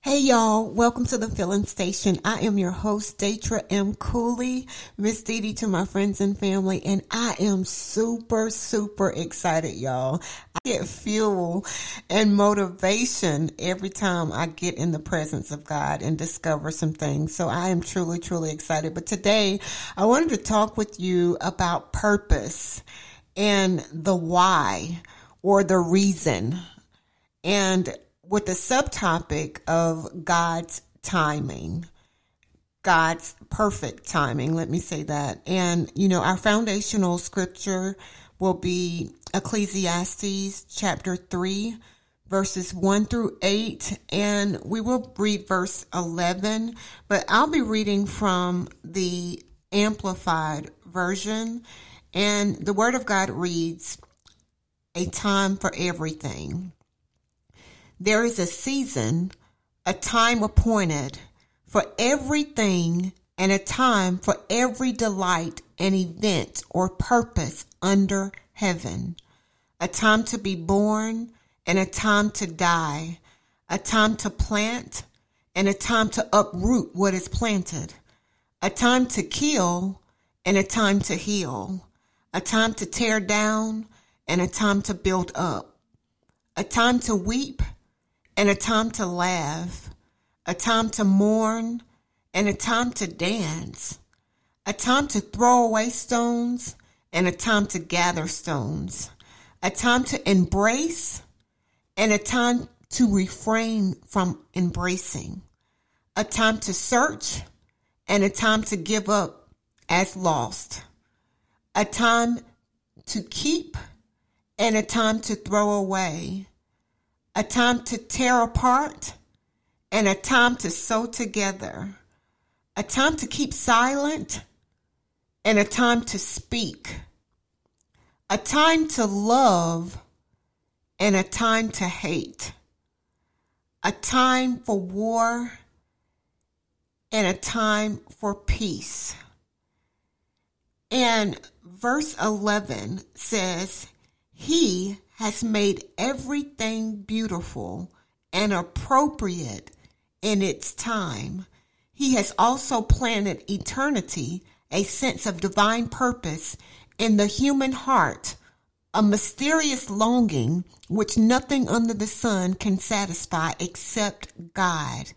Hey y'all, welcome to the Filling Station. I am your host, Datra M. Cooley, Miss Dee to my friends and family, and I am super, super excited, y'all. I get fuel and motivation every time I get in the presence of God and discover some things. So I am truly, truly excited. But today I wanted to talk with you about purpose and the why or the reason. And with the subtopic of God's timing. God's perfect timing, let me say that. And, you know, our foundational scripture will be Ecclesiastes chapter 3, verses 1 through 8. And we will read verse 11, but I'll be reading from the Amplified version. And the Word of God reads, A time for everything. There is a season, a time appointed for everything and a time for every delight and event or purpose under heaven. A time to be born and a time to die. A time to plant and a time to uproot what is planted. A time to kill and a time to heal. A time to tear down and a time to build up. A time to weep and a time to laugh, a time to mourn, and a time to dance, a time to throw away stones, and a time to gather stones, a time to embrace, and a time to refrain from embracing, a time to search, and a time to give up as lost, a time to keep, and a time to throw away a time to tear apart, and a time to sew together, a time to keep silent, and a time to speak, a time to love, and a time to hate, a time for war, and a time for peace. And verse 11 says, He has made everything beautiful and appropriate in its time. He has also planted eternity, a sense of divine purpose in the human heart, a mysterious longing which nothing under the sun can satisfy except God.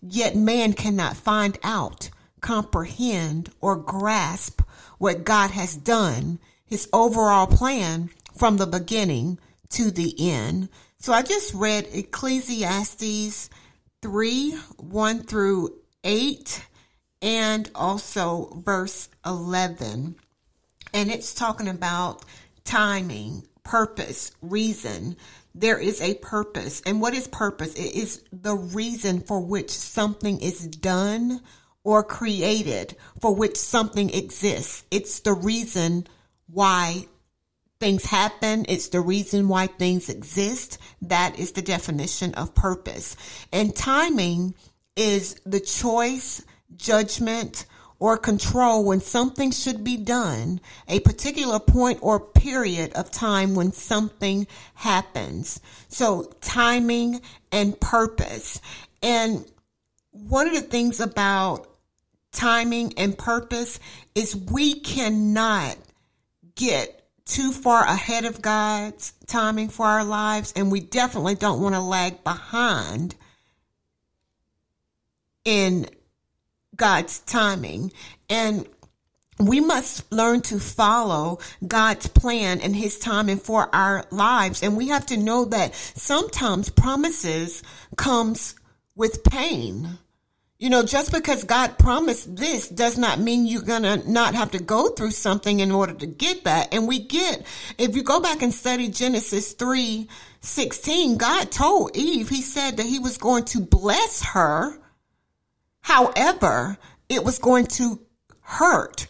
Yet man cannot find out, comprehend, or grasp what God has done, his overall plan from the beginning to the end. So I just read Ecclesiastes 3 1 through 8 and also verse 11. And it's talking about timing, purpose, reason. There is a purpose. And what is purpose? It is the reason for which something is done or created, for which something exists. It's the reason why things happen. It's the reason why things exist. That is the definition of purpose. And timing is the choice, judgment, or control when something should be done, a particular point or period of time when something happens. So timing and purpose. And one of the things about timing and purpose is we cannot get too far ahead of God's timing for our lives, and we definitely don't want to lag behind in God's timing. And we must learn to follow God's plan and his timing for our lives. And we have to know that sometimes promises comes with pain. You know, just because God promised this does not mean you're going to not have to go through something in order to get that. And we get, if you go back and study Genesis 3 16, God told Eve, He said that He was going to bless her. However, it was going to hurt.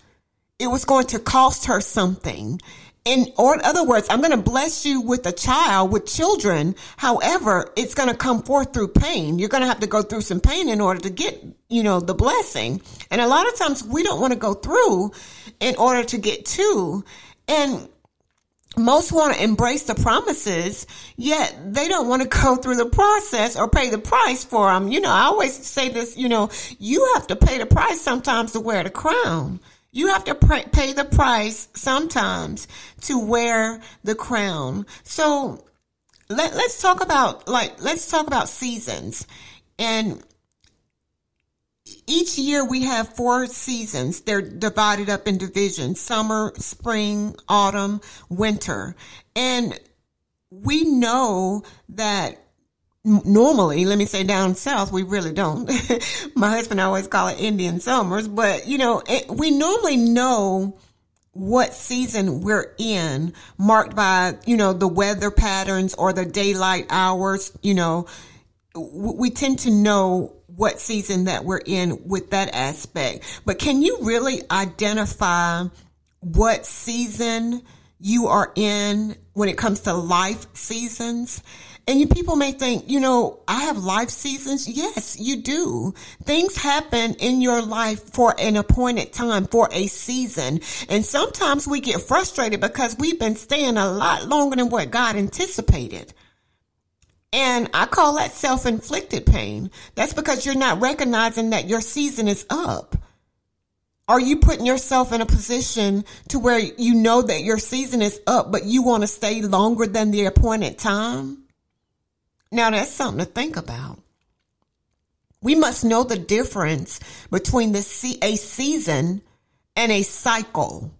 It was going to cost her something. In or in other words, I'm going to bless you with a child, with children. However, it's going to come forth through pain. You're going to have to go through some pain in order to get, you know, the blessing. And a lot of times we don't want to go through in order to get to. And most want to embrace the promises, yet they don't want to go through the process or pay the price for them. You know, I always say this, you know, you have to pay the price sometimes to wear the crown. You have to pay the price sometimes to wear the crown. So let, let's talk about, like, let's talk about seasons. And each year we have four seasons. They're divided up in divisions summer, spring, autumn, winter. And we know that normally, let me say down south, we really don't. My husband always call it Indian summers, but you know, it, we normally know what season we're in marked by, you know, the weather patterns or the daylight hours, you know, we tend to know what season that we're in with that aspect. But can you really identify what season you are in when it comes to life seasons? And you people may think, you know, I have life seasons. Yes, you do. Things happen in your life for an appointed time, for a season. And sometimes we get frustrated because we've been staying a lot longer than what God anticipated. And I call that self inflicted pain. That's because you're not recognizing that your season is up. Are you putting yourself in a position to where you know that your season is up, but you want to stay longer than the appointed time? Now that's something to think about. We must know the difference between the a season and a cycle.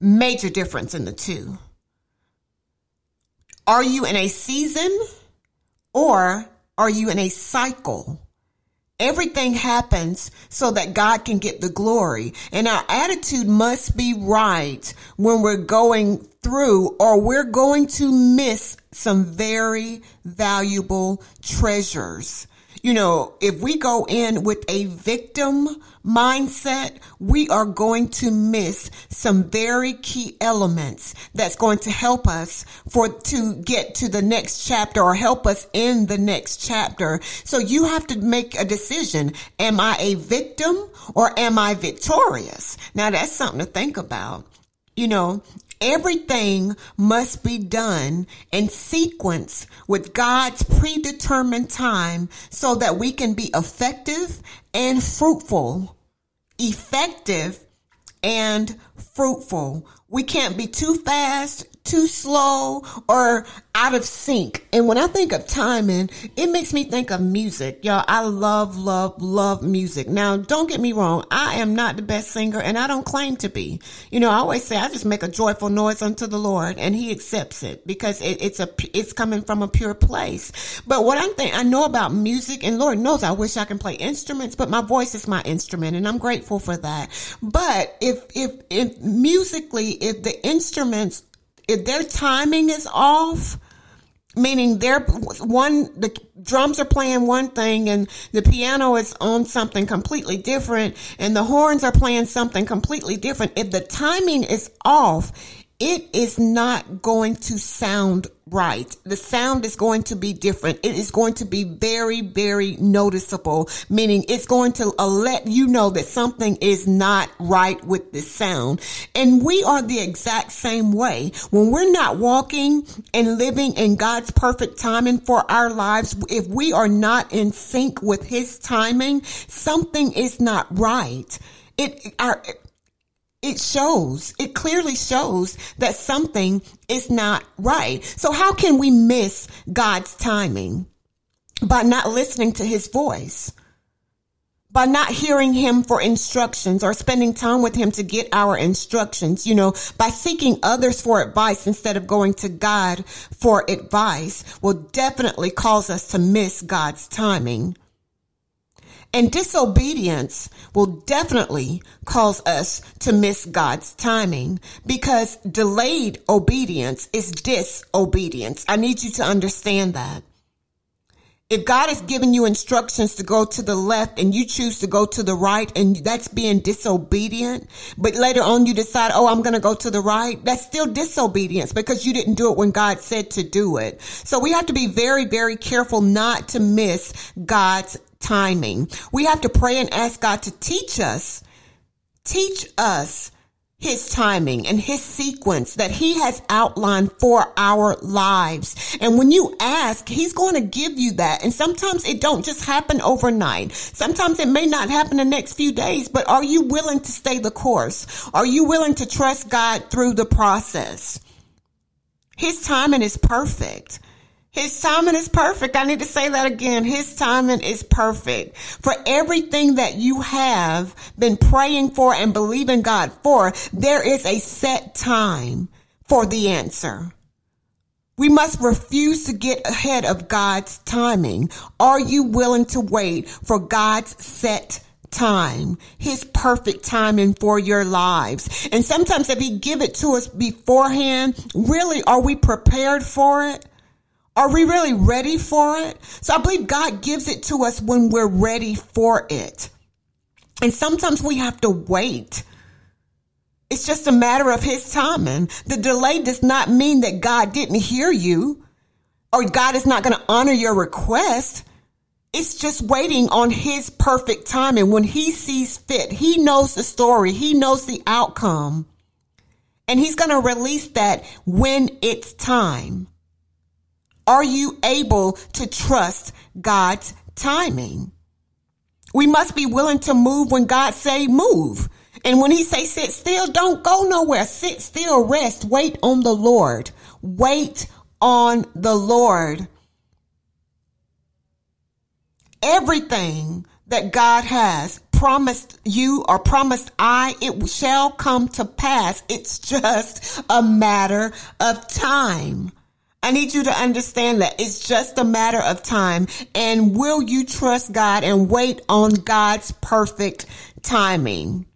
Major difference in the two. Are you in a season or are you in a cycle? Everything happens so that God can get the glory. And our attitude must be right when we're going through or we're going to miss some very valuable treasures. You know, if we go in with a victim mindset, we are going to miss some very key elements that's going to help us for to get to the next chapter or help us in the next chapter. So you have to make a decision. Am I a victim or am I victorious? Now that's something to think about. You know, Everything must be done in sequence with God's predetermined time so that we can be effective and fruitful. Effective and fruitful. We can't be too fast, too slow, or out of sync. And when I think of timing, it makes me think of music. Y'all, I love, love, love music. Now, don't get me wrong. I am not the best singer and I don't claim to be. You know, I always say I just make a joyful noise unto the Lord and he accepts it because it, it's a, it's coming from a pure place. But what I'm thinking, I know about music and Lord knows I wish I can play instruments, but my voice is my instrument and I'm grateful for that. But if, if, if musically, if the instruments if their timing is off, meaning they're one the drums are playing one thing and the piano is on something completely different and the horns are playing something completely different if the timing is off it is not going to sound right. The sound is going to be different. It is going to be very, very noticeable, meaning it's going to uh, let you know that something is not right with the sound. And we are the exact same way. When we're not walking and living in God's perfect timing for our lives, if we are not in sync with his timing, something is not right. It, our, it shows, it clearly shows that something is not right. So how can we miss God's timing? By not listening to his voice. By not hearing him for instructions or spending time with him to get our instructions, you know, by seeking others for advice instead of going to God for advice will definitely cause us to miss God's timing. And disobedience will definitely cause us to miss God's timing because delayed obedience is disobedience. I need you to understand that. If God has given you instructions to go to the left and you choose to go to the right and that's being disobedient, but later on you decide, oh, I'm going to go to the right, that's still disobedience because you didn't do it when God said to do it. So we have to be very, very careful not to miss God's timing. We have to pray and ask God to teach us, teach us his timing and his sequence that he has outlined for our lives. And when you ask, he's going to give you that. And sometimes it don't just happen overnight. Sometimes it may not happen the next few days, but are you willing to stay the course? Are you willing to trust God through the process? His timing is perfect. His timing is perfect. I need to say that again. His timing is perfect. For everything that you have been praying for and believing God for, there is a set time for the answer. We must refuse to get ahead of God's timing. Are you willing to wait for God's set time, his perfect timing for your lives. And sometimes if he give it to us beforehand, really, are we prepared for it? Are we really ready for it? So I believe God gives it to us when we're ready for it. And sometimes we have to wait. It's just a matter of his timing. The delay does not mean that God didn't hear you or God is not going to honor your request. It's just waiting on his perfect timing when he sees fit. He knows the story. He knows the outcome. And he's going to release that when it's time. Are you able to trust God's timing? We must be willing to move when God say move. And when he say sit still, don't go nowhere. Sit still, rest, wait on the Lord. Wait on the Lord. Everything that God has promised you or promised I, it shall come to pass. It's just a matter of time. I need you to understand that it's just a matter of time. And will you trust God and wait on God's perfect timing?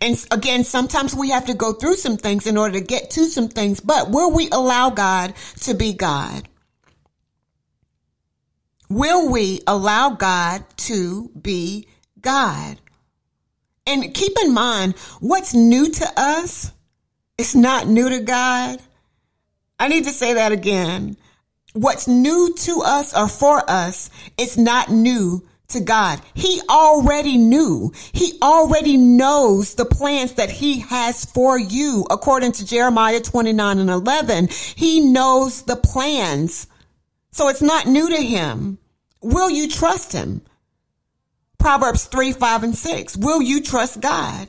And again, sometimes we have to go through some things in order to get to some things, but will we allow God to be God? Will we allow God to be God? And keep in mind, what's new to us is not new to God. I need to say that again. What's new to us or for us is not new to God. He already knew. He already knows the plans that he has for you. According to Jeremiah 29 and 11, he knows the plans. So it's not new to him. Will you trust him? Proverbs 3, 5, and 6. Will you trust God?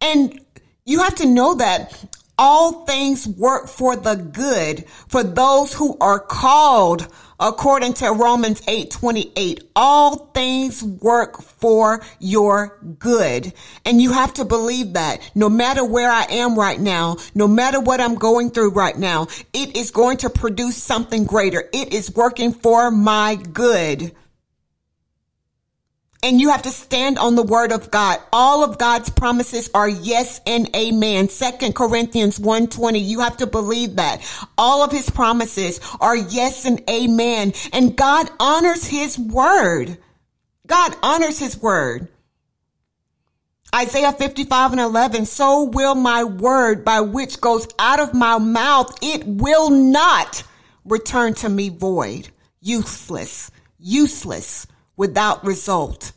And you have to know that all things work for the good for those who are called according to Romans 8 28. All things work for your good. And you have to believe that no matter where I am right now, no matter what I'm going through right now, it is going to produce something greater. It is working for my good and you have to stand on the word of God. All of God's promises are yes and amen. Second Corinthians 120. You have to believe that. All of his promises are yes and amen. And God honors his word. God honors his word. Isaiah 55 and 11. So will my word by which goes out of my mouth. It will not return to me void, useless, useless without result,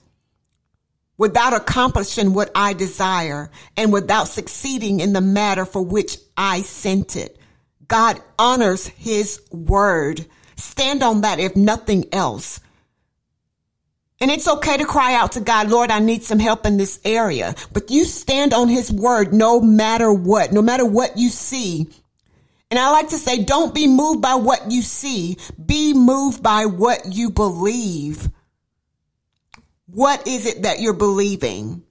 without accomplishing what I desire, and without succeeding in the matter for which I sent it. God honors his word. Stand on that if nothing else. And it's okay to cry out to God, Lord, I need some help in this area. But you stand on his word no matter what, no matter what you see. And I like to say, don't be moved by what you see. Be moved by what you believe. What is it that you're believing?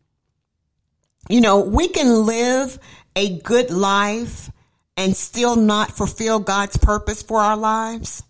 You know, we can live a good life and still not fulfill God's purpose for our lives.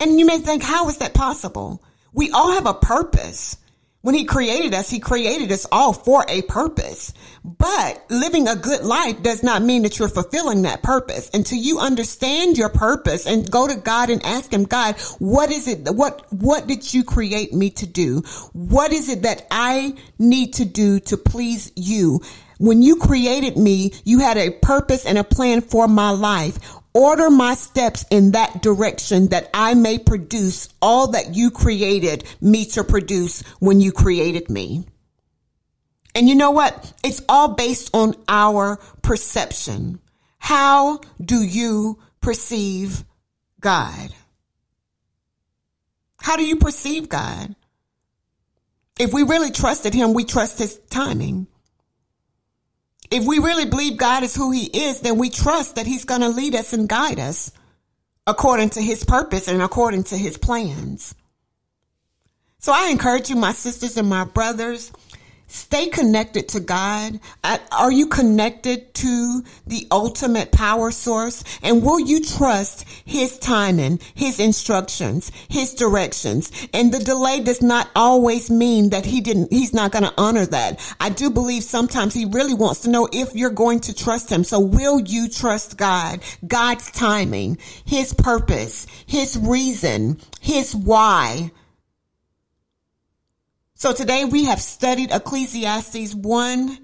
And you may think, how is that possible? We all have a purpose. When he created us, he created us all for a purpose. But living a good life does not mean that you're fulfilling that purpose. Until you understand your purpose and go to God and ask him, God, what is it? What, what did you create me to do? What is it that I need to do to please you? When you created me, you had a purpose and a plan for my life. Order my steps in that direction that I may produce all that you created me to produce when you created me. And you know what? It's all based on our perception. How do you perceive God? How do you perceive God? If we really trusted him, we trust his timing. If we really believe God is who he is, then we trust that he's going to lead us and guide us according to his purpose and according to his plans. So I encourage you, my sisters and my brothers, Stay connected to God. Are you connected to the ultimate power source? And will you trust his timing, his instructions, his directions? And the delay does not always mean that he didn't, he's not going to honor that. I do believe sometimes he really wants to know if you're going to trust him. So will you trust God, God's timing, his purpose, his reason, his why? So today we have studied Ecclesiastes 1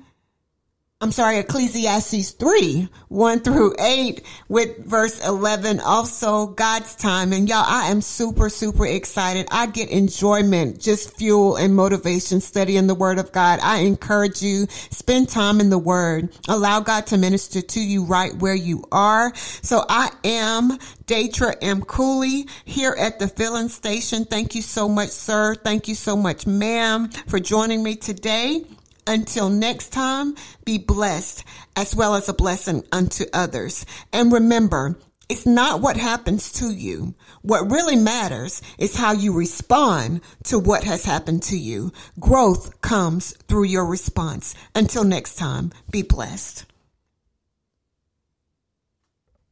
I'm sorry, Ecclesiastes 3, 1 through 8 with verse 11. Also God's time. And y'all, I am super, super excited. I get enjoyment, just fuel and motivation studying the word of God. I encourage you, spend time in the word. Allow God to minister to you right where you are. So I am Datra M. Cooley here at the filling station. Thank you so much, sir. Thank you so much, ma'am, for joining me today. Until next time, be blessed as well as a blessing unto others. And remember, it's not what happens to you. What really matters is how you respond to what has happened to you. Growth comes through your response. Until next time, be blessed.